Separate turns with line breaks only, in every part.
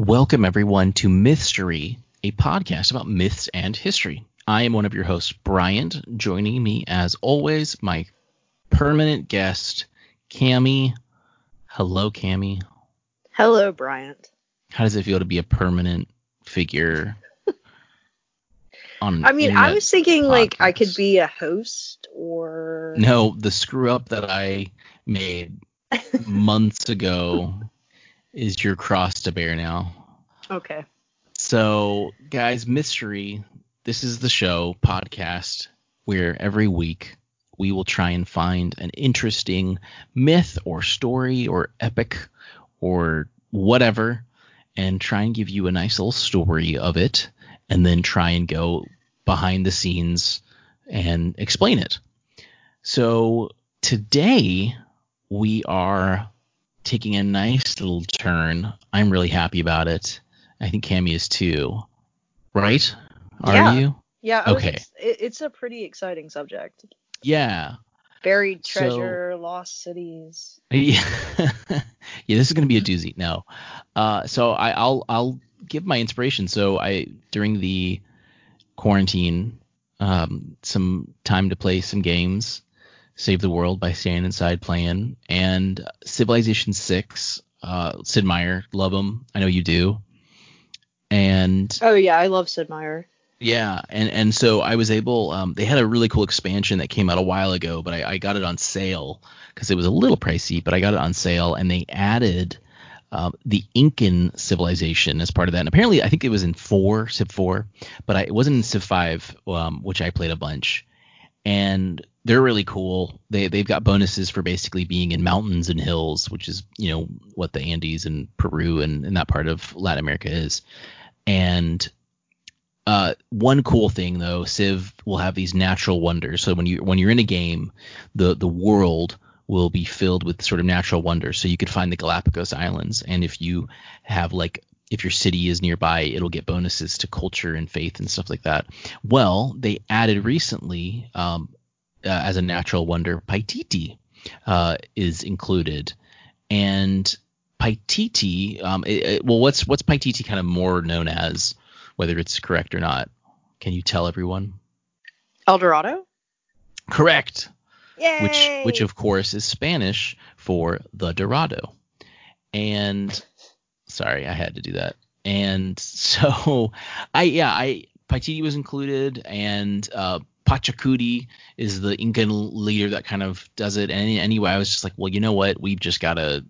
Welcome, everyone, to Mystery, a podcast about myths and history. I am one of your hosts, Bryant. Joining me, as always, my permanent guest, Cami. Hello, Cami.
Hello, Bryant.
How does it feel to be a permanent figure? on
I mean, I was thinking like I could be a host or
No, the screw up that I made months ago is your cross to bear now.
okay.
So, guys, mystery. This is the show podcast where every week we will try and find an interesting myth or story or epic or whatever and try and give you a nice little story of it and then try and go behind the scenes and explain it. So, today we are taking a nice little turn. I'm really happy about it. I think Cami is too. Right? Are
Yeah.
you?
Yeah. I
Okay.
it, it's a pretty exciting subject.
Yeah.
Buried
So-
treasure, lost cities.
Yeah. yeah, this is gonna be a doozy. No. Uh so I, I'll I'll give my inspiration. So I during the quarantine, um, some time to play some games. Save the World by staying inside playing, and Civilization Six. Uh, Sid Meier, love him. I know you do. And
Oh yeah, I love Sid Meier.
Yeah, and and so I was able. Um, they had a really cool expansion that came out a while ago, but I, I got it on sale because it was a little pricey, but I got it on sale, and they added um, the Incan civilization as part of that. And apparently, I think it was in four Civ four, but I, it wasn't in Civ five, um, which I played a bunch. And they're really cool. They they've got bonuses for basically being in mountains and hills, which is you know what the Andes and Peru and, and that part of Latin America is. And uh, one cool thing though, Civ will have these natural wonders. So when you when you're in a game, the the world will be filled with sort of natural wonders. So you could find the Galapagos Islands, and if you have like if your city is nearby, it'll get bonuses to culture and faith and stuff like that. Well, they added recently um, as a natural wonder, Paititi uh, is included, and Paititi. Um, it, it- well, what's what's Paititi kind of more known as? whether it's correct or not. Can you tell everyone?
El Dorado.
Correct.
Yay!
Which which of course is Spanish for the Dorado. And sorry, I had to do that. And so I yeah, I Paititi was included and uh Pachacuti is the Incan leader that kind of does it. And anyway, I was just like, well, you know what? We've just got to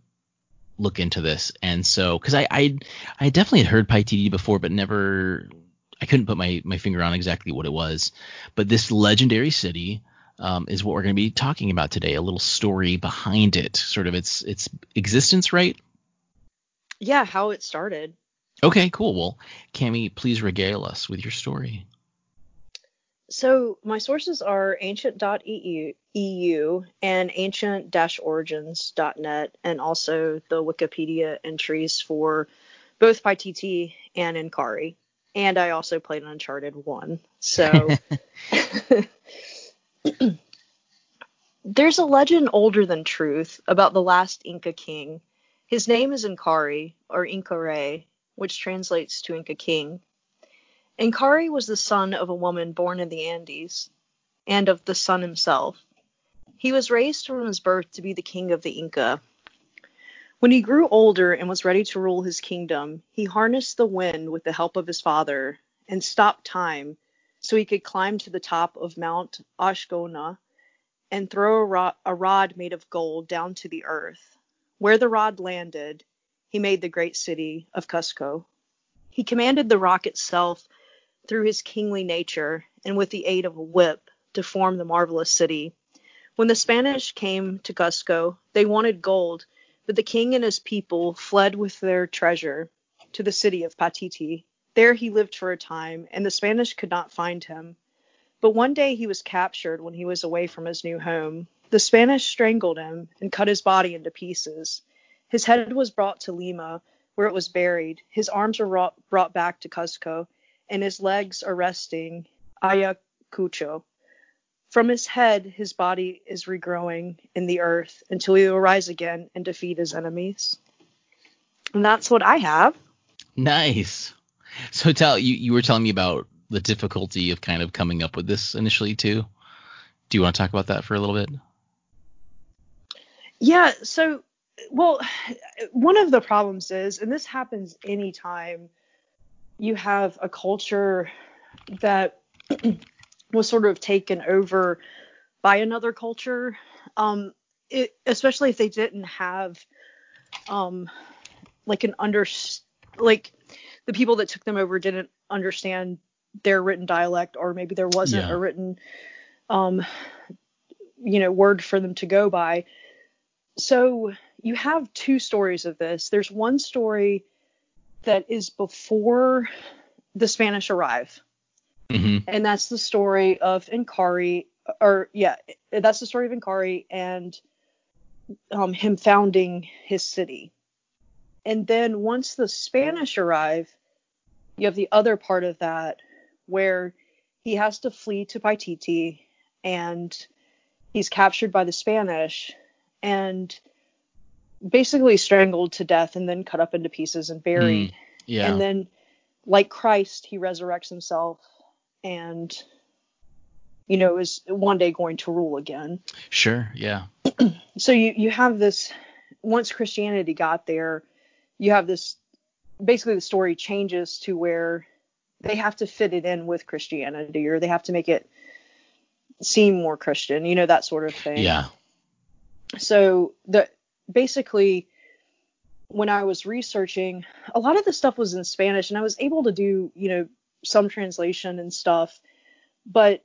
look into this. And so, because I, I I definitely had heard Paititi before, but never I couldn't put my my finger on exactly what it was. But this legendary city um, is what we're going to be talking about today. A little story behind it, sort of its its existence, right?
yeah, how it started.
Okay, cool. Well, Cami, please regale us with your story.
So my sources are ancient.eu and ancient-origins.net and also the Wikipedia entries for both Paititi and Inkari. And I also played Uncharted 1. So there's a legend older than truth about the last Inca king. His name is Inkari or Inca Rey, which translates to Inca king. Inkari was the son of a woman born in the Andes and of the sun himself. He was raised from his birth to be the king of the Inca. When he grew older and was ready to rule his kingdom, he harnessed the wind with the help of his father and stopped time so he could climb to the top of Mount Ashgona and throw a a rod made of gold down to the earth. Where the rod landed, he made the great city of Cusco. He commanded the rock itself through his kingly nature and with the aid of a whip to form the marvelous city. When the Spanish came to Cusco, they wanted gold, but the king and his people fled with their treasure to the city of Patiti. There he lived for a time, and the Spanish could not find him. But one day he was captured when he was away from his new home. The Spanish strangled him and cut his body into pieces. His head was brought to Lima, where it was buried. His arms were brought, back to Cusco, and his legs are resting Ayacucho. From his head, his body is regrowing in the earth until he will rise again and defeat his enemies. And that's what I have.
Nice. So tell you you were telling me about the difficulty of kind of coming up with this initially too. Do you want to talk about that for a little bit?
Yeah, so well, one of the problems is, and this happens anytime you have a culture that was sort of taken over by another culture, um, it, especially if they didn't have um, like an under like the people that took them over didn't understand their written dialect or maybe there wasn't yeah. a written um, you know word for them to go by so you have two stories of this. There's one story that is before the Spanish arrive. Mm-hmm. And that's the story of Inkari, or yeah, that's the story of Inkari and um, him founding his city. And then once the Spanish arrive, you have the other part of that where he has to flee to Paititi and he's captured by the Spanish and basically strangled to death and then cut up into pieces and buried. Mm, yeah. And then, like Christ, he resurrects himself and, you know, is one day going to rule again.
Sure. Yeah.
so you you have this. Once Christianity got there, you have this. Basically, the story changes to where they have to fit it in with Christianity, or they have to make it seem more Christian. You know that sort of thing.
Yeah.
So the basically when I was researching, a lot of the stuff was in Spanish and I was able to do, you know, some translation and stuff, but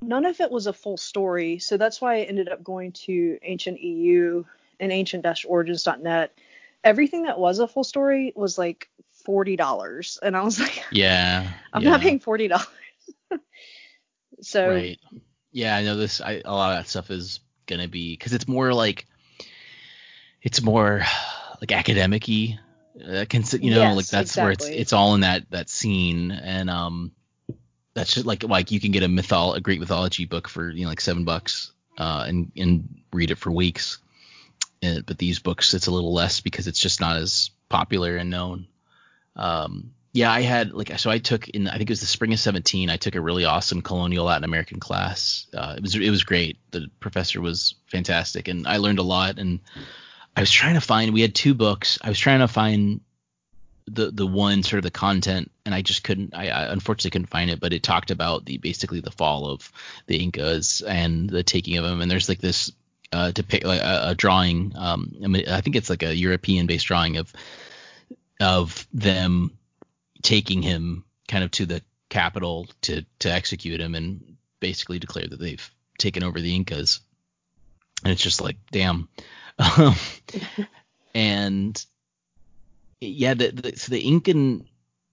none of it was a full story. So that's why I ended up going to Ancient EU and ancient-origins.net. Everything that was a full story was like $40. And I was like,
yeah,
I'm
yeah.
not paying $40. so,
right. Yeah, I know this. I, a lot of that stuff is going to be, because it's more like, it's more like academic-y. Uh, you know, yes, like that's exactly. where it's it's all in that that scene, and um, that's just like like you can get a mythol a Greek mythology book for you know like seven bucks, uh, and and read it for weeks. And, uh, but these books, it's a little less because it's just not as popular and known. Um, yeah, I had like so I took in I think it was the spring of 17. I took a really awesome colonial Latin American class. Uh, it was it was great. The professor was fantastic, and I learned a lot. And I was trying to find. We had two books. I was trying to find the the one sort of the content, and I just couldn't. I, I unfortunately couldn't find it. But it talked about the basically the fall of the Incas and the taking of them. And there's like this uh, depict like a, a drawing. Um, I, mean, I think it's like a European based drawing of of them taking him kind of to the capital to to execute him and basically declare that they've taken over the Incas. And it's just like, damn, um, and yeah, the, the, so the Incan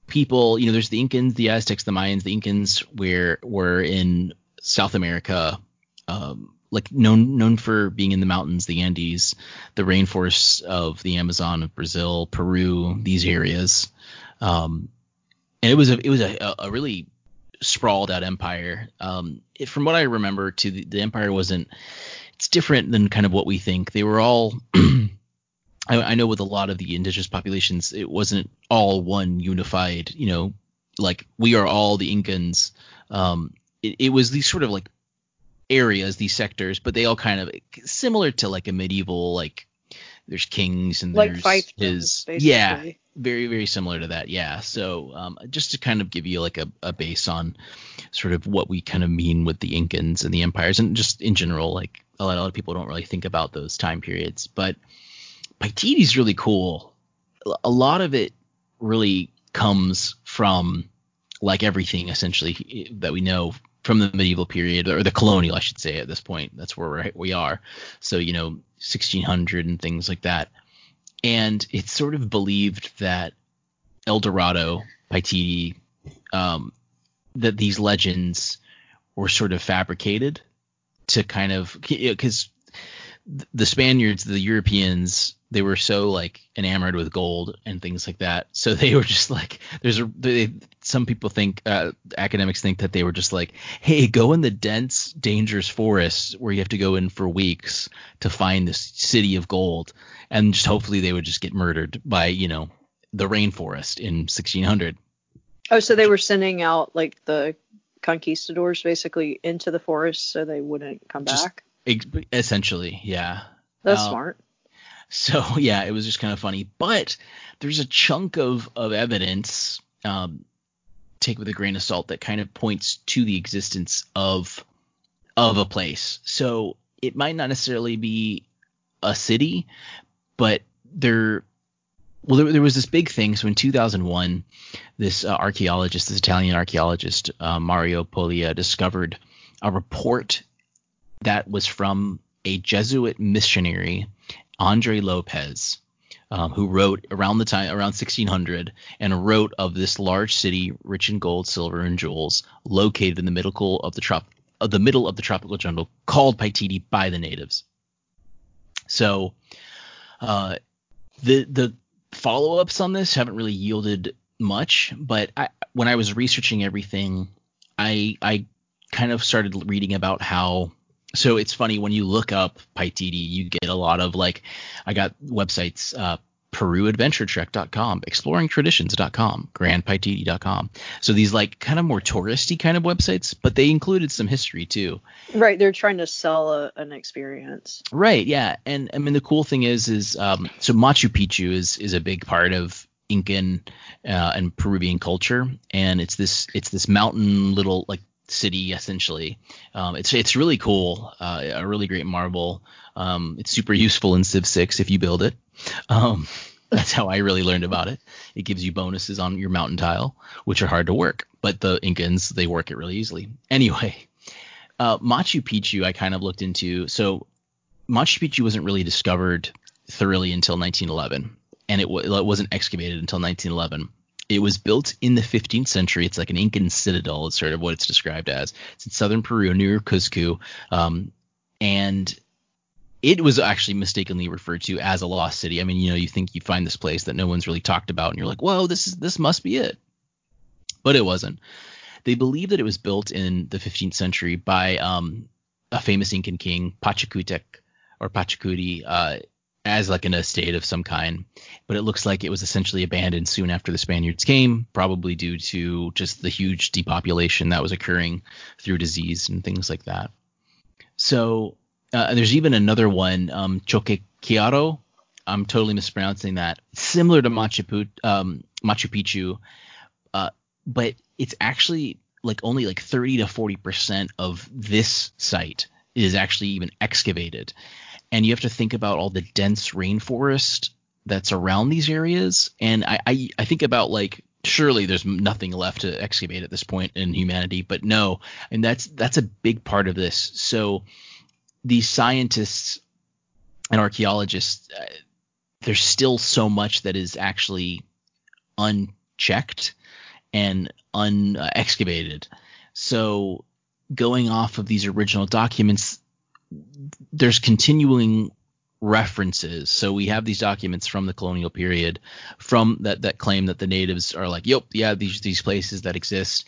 people, you know, there's the Incans, the Aztecs, the Mayans. The Incans were were in South America, um, like known known for being in the mountains, the Andes, the rainforests of the Amazon of Brazil, Peru, these areas. Um, and it was a it was a, a really sprawled out empire. Um, it, from what I remember, to the, the empire wasn't it's different than kind of what we think. They were all I, I know with a lot of the indigenous populations, it wasn't all one unified, you know, like we are all the Incans. Um, it, it was these sort of like areas, these sectors, but they all kind of similar to like a medieval like there's kings and
like
there's
fiefdoms,
his
basically.
yeah very very similar to that yeah so um, just to kind of give you like a, a base on sort of what we kind of mean with the incans and the empires and just in general like a lot, a lot of people don't really think about those time periods but Paititi is really cool a lot of it really comes from like everything essentially that we know from the medieval period or the colonial I should say at this point. That's where we're, we are. So you know 1600 and things like that. And it's sort of believed that El Dorado, Paititi, um, that these legends were sort of fabricated to kind of because the Spaniards, the Europeans, they were so like enamored with gold and things like that. So they were just like, there's a, they, some people think, uh, academics think that they were just like, hey, go in the dense, dangerous forests where you have to go in for weeks to find this city of gold, and just hopefully they would just get murdered by you know the rainforest in 1600.
Oh, so they were sending out like the conquistadors basically into the forest so they wouldn't come
Just-
back.
Essentially, yeah.
That's
uh,
smart.
So yeah, it was just kind of funny. But there's a chunk of of evidence, um, take with a grain of salt, that kind of points to the existence of of a place. So it might not necessarily be a city, but there. Well, there, there was this big thing. So in 2001, this uh, archaeologist, this Italian archaeologist, uh, Mario Polia, discovered a report that was from a Jesuit missionary Andre Lopez, um, who wrote around the time around 1600 and wrote of this large city rich in gold, silver, and jewels, located in the middle of the trop of the middle of the tropical jungle, called Paititi by the natives. So, uh, the the follow ups on this haven't really yielded much, but I, when I was researching everything, I I kind of started reading about how so it's funny when you look up Paititi, you get a lot of like I got websites uh PeruAdventureTrek.com, ExploringTraditions.com, GrandPaititi.com. So these like kind of more touristy kind of websites, but they included some history too.
Right, they're trying to sell a, an experience.
Right, yeah. And I mean the cool thing is is um so Machu Picchu is is a big part of Incan uh, and Peruvian culture and it's this it's this mountain little like city essentially. Um, it's it's really cool, uh, a really great marble. Um, it's super useful in Civ 6 if you build it. Um, that's how I really learned about it. It gives you bonuses on your mountain tile, which are hard to work, but the Incans they work it really easily. Anyway, uh, Machu Picchu I kind of looked into. So Machu Picchu wasn't really discovered thoroughly until 1911, and it, w- it wasn't excavated until 1911. It was built in the 15th century. It's like an Incan citadel. It's sort of what it's described as. It's in southern Peru near Cuzco, um, and it was actually mistakenly referred to as a lost city. I mean, you know, you think you find this place that no one's really talked about, and you're like, whoa, this is this must be it, but it wasn't. They believe that it was built in the 15th century by um, a famous Incan king, Pachacutec or Pachacuti, uh, as like an estate of some kind, but it looks like it was essentially abandoned soon after the Spaniards came, probably due to just the huge depopulation that was occurring through disease and things like that. So uh, there's even another one, um, Choquequirao. I'm totally mispronouncing that. Similar to Machu, Pu- um, Machu Picchu, uh, but it's actually like only like 30 to 40 percent of this site is actually even excavated and you have to think about all the dense rainforest that's around these areas. And I, I, I think about like surely there's nothing left to excavate at this point in humanity, but no, and that's that's a big part of this. So these scientists and archaeologists, uh, there's still so much that is actually unchecked and unexcavated. So going off of these original documents, there's continuing references. So we have these documents from the colonial period, from that that claim that the natives are like, yep, yeah, these these places that exist,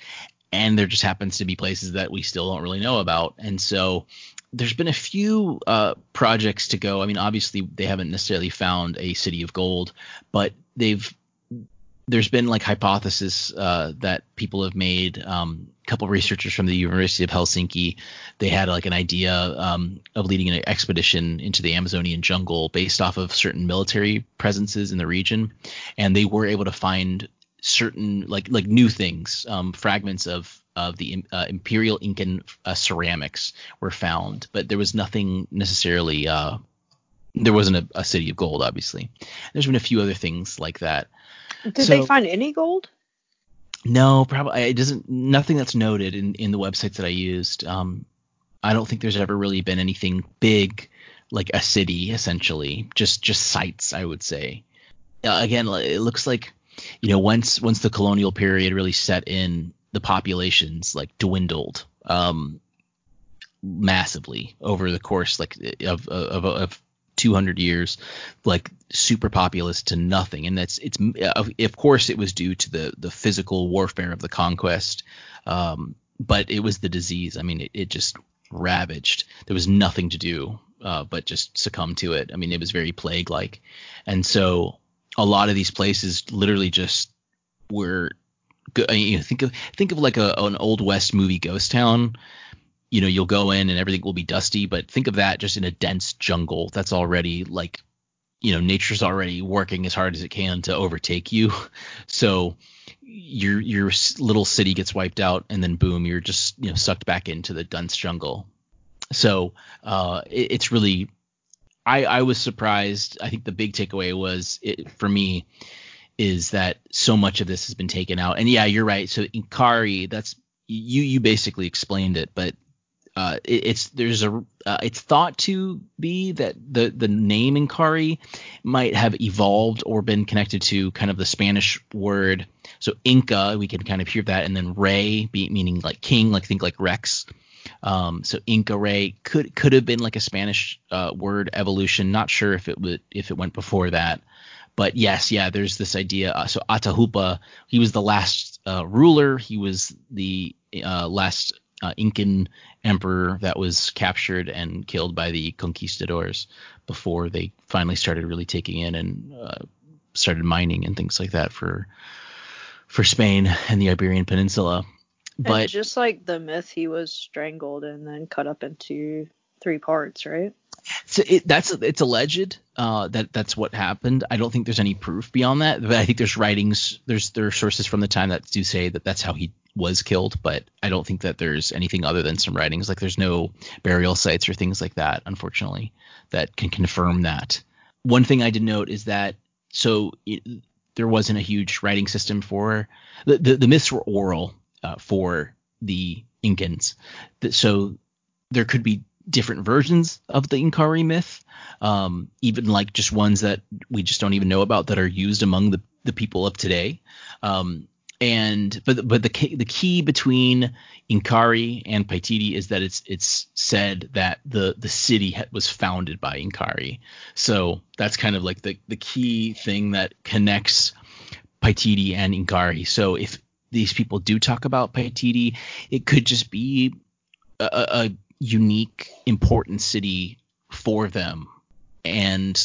and there just happens to be places that we still don't really know about. And so there's been a few uh, projects to go. I mean, obviously they haven't necessarily found a city of gold, but they've there's been like hypothesis uh, that people have made. Um, a couple researchers from the University of Helsinki, they had like an idea um, of leading an expedition into the Amazonian jungle based off of certain military presences in the region, and they were able to find certain like like new things, um, fragments of of the uh, imperial Incan uh, ceramics were found, but there was nothing necessarily. Uh, there wasn't a, a city of gold, obviously. There's been a few other things like that.
Did
So-
they find any gold?
No, probably it doesn't. Nothing that's noted in in the websites that I used. Um, I don't think there's ever really been anything big like a city, essentially. Just just sites, I would say. Uh, again, it looks like you know once once the colonial period really set in, the populations like dwindled um, massively over the course like of of, of 200 years like super populous to nothing. And that's it's of, course it was due to the the physical warfare of the conquest um, but it was the disease. I mean it, it just ravaged. There was nothing to do uh, but just succumb to it. I mean it was very plague like and so a lot of these places literally just were you know, think of think of like a an old west movie ghost town you know you'll go in and everything will be dusty but think of that just in a dense jungle that's already like you know nature's already working as hard as it can to overtake you so your your little city gets wiped out and then boom you're just you know sucked back into the dense jungle so uh, it, it's really I, I was surprised. I think the big takeaway was it, for me is that so much of this has been taken out. And yeah, you're right. So Inkari, that's you you basically explained it, but uh, it, it's there's a uh, it's thought to be that the the name Inkari might have evolved or been connected to kind of the Spanish word. So Inca, we can kind of hear that, and then Rey, be, meaning like king, like think like Rex. Um, so Inca Rey could could have been like a Spanish uh, word evolution. Not sure if it would if it went before that, but yes, yeah. There's this idea. Uh, so Atahualpa, he was the last uh, ruler. He was the last uh, Incan emperor that was captured and killed by the conquistadors before they finally started really taking in and uh, started mining and things like that for for Spain and the Iberian Peninsula. But
and just like the myth, he was strangled and then cut up into three parts, right?
So it, that's it's alleged uh, that that's what happened. I don't think there's any proof beyond that, but I think there's writings, there's there are sources from the time that do say that that's how he was killed, but I don't think that there's anything other than some writings. Like there's no burial sites or things like that, unfortunately, that can confirm that. One thing I did note is that so it, there wasn't a huge writing system for the, the, the myths were oral uh, for the Incans. So there could be different versions of the Inkari myth, um, even like just ones that we just don't even know about that are used among the, the people of today. Um, and but but the key, the key between Inkari and Paititi is that it's it's said that the the city was founded by Inkari. So that's kind of like the the key thing that connects Paititi and Inkari. So if these people do talk about Paititi, it could just be a, a unique, important city for them, and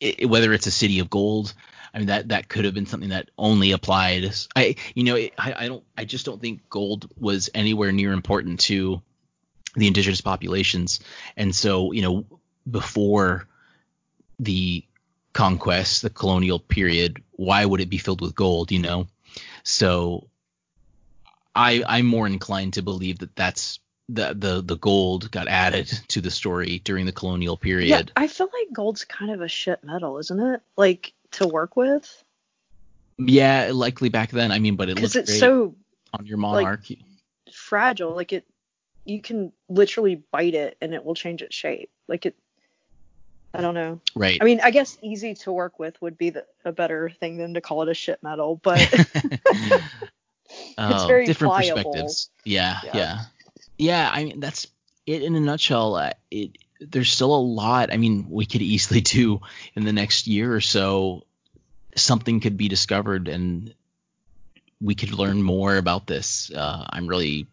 it, whether it's a city of gold. I mean that that could have been something that only applied. I you know I, I don't I just don't think gold was anywhere near important to the indigenous populations, and so you know before the conquest, the colonial period, why would it be filled with gold? You know, so I I'm more inclined to believe that that's the the the gold got added to the story during the colonial period. Yeah,
I feel like gold's kind of a shit metal, isn't it? Like to work with.
Yeah, likely back then. I mean, but it looks it's so on your monarch.
Like, fragile. Like it, you can literally bite it and it will change its shape. Like it, I don't know.
Right.
I mean, I guess easy to work with would be the, a better thing than to call it a shit metal, but it's
um,
very
different
pliable.
perspectives. Yeah, yeah, yeah, yeah. I mean, that's it in a nutshell. Uh, it there's still a lot. I mean, we could easily do in the next year or so. Something could be discovered, and we could learn more about this. Uh, I'm really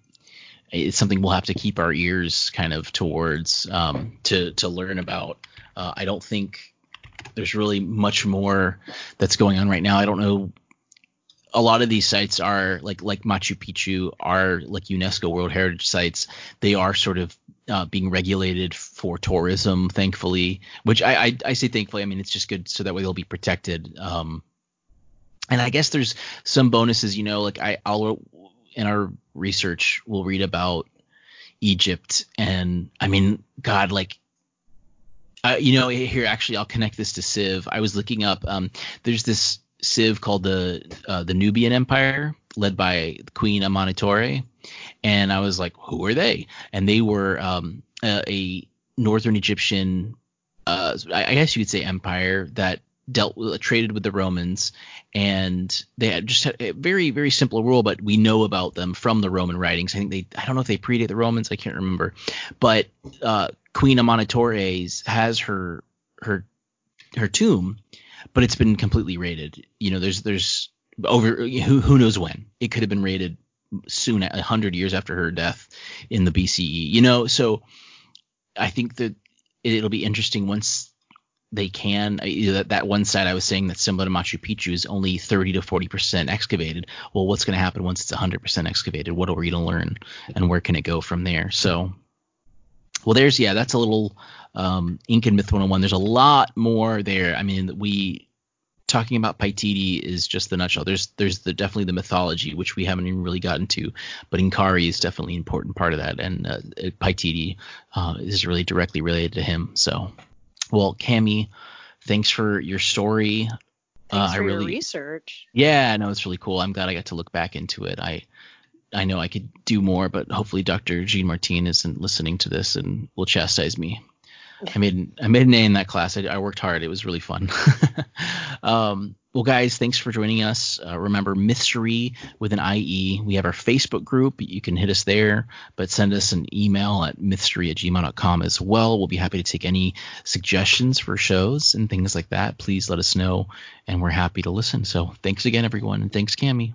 it's something we'll have to keep our ears kind of towards um, to to learn about. Uh, I don't think there's really much more that's going on right now. I don't know. A lot of these sites are like like Machu Picchu are like UNESCO World Heritage sites. They are sort of uh, being regulated for tourism, thankfully. Which I, I, I say thankfully. I mean it's just good so that way they'll be protected. Um, and I guess there's some bonuses. You know, like I I'll in our research we'll read about Egypt and I mean God like uh, you know, here actually, I'll connect this to Civ. I was looking up. Um, there's this Civ called the uh, the Nubian Empire, led by Queen Amanitore, and I was like, who are they? And they were um, a, a, northern Egyptian, uh, I guess you could say empire that dealt with, traded with the Romans, and they had just had a very very simple rule, but we know about them from the Roman writings. I think they I don't know if they predate the Romans, I can't remember, but uh, Queen Amanitores has her her her tomb, but it's been completely raided. You know, there's there's over who who knows when it could have been raided soon, a hundred years after her death in the BCE. You know, so I think that it'll be interesting once they can that, that one site I was saying that's similar to Machu Picchu is only 30 to 40 percent excavated. Well, what's going to happen once it's 100 percent excavated? What are we going to learn, and where can it go from there? So, well, there's yeah, that's a little um, Incan Myth 101. There's a lot more there. I mean, we talking about Paititi is just the nutshell. There's there's the definitely the mythology which we haven't even really gotten to, but Inkari is definitely an important part of that, and uh, Paititi uh, is really directly related to him. So well, Cami, thanks for your story.
Thanks uh, for I really, your research.
Yeah, no, it's really cool. I'm glad I got to look back into it. I I know I could do more, but hopefully Dr. Jean Martin isn't listening to this and will chastise me. I made I made an A in that class. I, I worked hard. It was really fun. um, well, guys, thanks for joining us. Uh, remember, Mystery with an IE. We have our Facebook group. You can hit us there, but send us an email at mystery at gmail.com as well. We'll be happy to take any suggestions for shows and things like that. Please let us know, and we're happy to listen. So thanks again, everyone, and thanks, Cami.